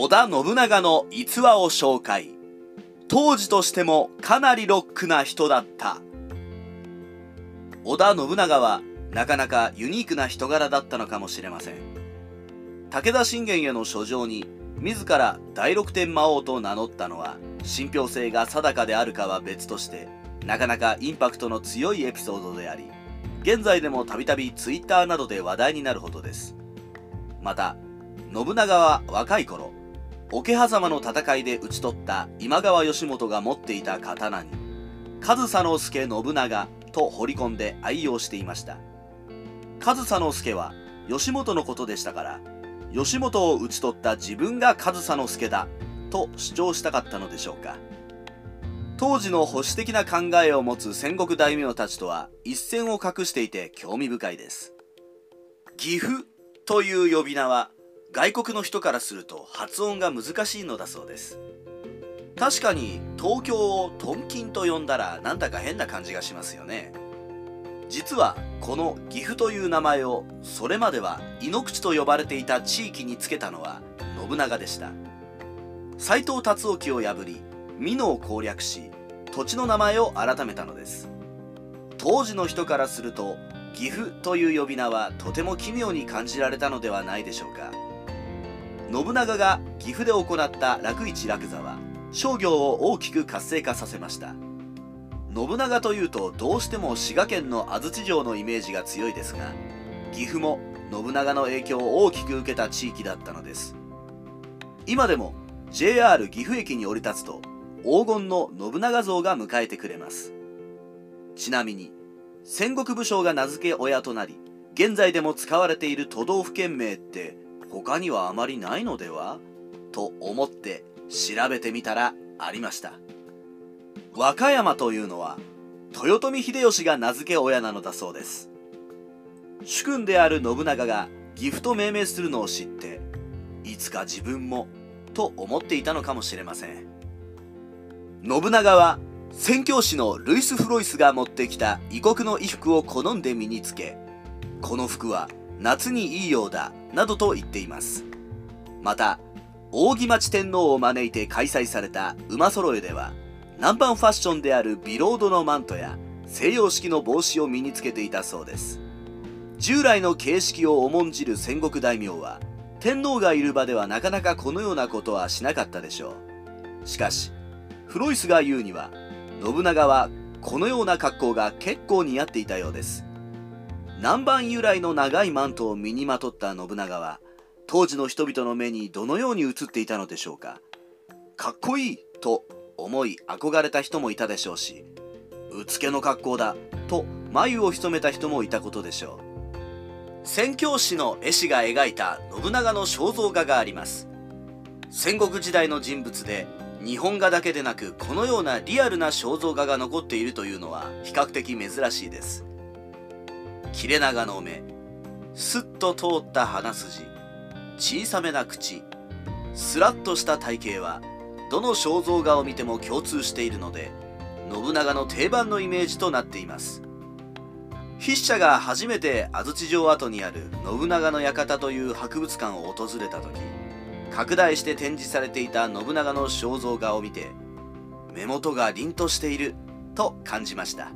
織田信長の逸話を紹介。当時としてもかなりロックな人だった。織田信長はなかなかユニークな人柄だったのかもしれません。武田信玄への書状に自ら第六天魔王と名乗ったのは信憑性が定かであるかは別としてなかなかインパクトの強いエピソードであり現在でもたびたび Twitter などで話題になるほどです。また信長は若い頃桶狭間の戦いで討ち取った今川義元が持っていた刀に上総介信長と掘り込んで愛用していました。上総介は義元のことでしたから義元を討ち取った自分が上総介だと主張したかったのでしょうか。当時の保守的な考えを持つ戦国大名たちとは一線を画していて興味深いです。岐阜という呼び名は外国の人からすると発音が難しいのだそうです。確かに東京をトンキンと呼んだらなんだか変な感じがしますよね。実はこの岐阜という名前をそれまでは井ノ口と呼ばれていた地域につけたのは信長でした。斎藤達興を破り美濃を攻略し土地の名前を改めたのです。当時の人からすると岐阜という呼び名はとても奇妙に感じられたのではないでしょうか。信長が岐阜で行った楽市楽座は商業を大きく活性化させました。信長というとどうしても滋賀県の安土城のイメージが強いですが岐阜も信長の影響を大きく受けた地域だったのです。今でも JR 岐阜駅に降り立つと黄金の信長像が迎えてくれます。ちなみに戦国武将が名付け親となり現在でも使われている都道府県名って他にはあまりないのでは？と思って調べてみたらありました。和歌山というのは豊臣秀吉が名付け親なのだそうです。主君である信長が岐阜と命名するのを知っていつか自分もと思っていたのかもしれません。信長は宣教師のルイス・フロイスが持ってきた異国の衣服を好んで身につけこの服は夏にいいようだなどと言っています。また扇町天皇を招いて開催された馬揃えでは南蛮ファッションであるビロードのマントや西洋式の帽子を身につけていたそうです。従来の形式を重んじる戦国大名は天皇がいる場ではなかなかこのようなことはしなかったでしょう。しかしフロイスが言うには信長はこのような格好が結構似合っていたようです。南蛮由来の長いマントを身にまとった信長は当時の人々の目にどのように映っていたのでしょうか。かっこいいと思い憧れた人もいたでしょうしうつけの格好だと眉を潜めた人もいたことでしょう。宣教師の絵師が描いた信長の肖像画があります。戦国時代の人物で日本画だけでなくこのようなリアルな肖像画が残っているというのは比較的珍しいです。切れ長の目。スッと通った鼻筋。小さめな口。スラッとした体型はどの肖像画を見ても共通しているので信長の定番のイメージとなっています。筆者が初めて安土城跡にある信長の館という博物館を訪れた時拡大して展示されていた信長の肖像画を見て目元が凛としていると感じました。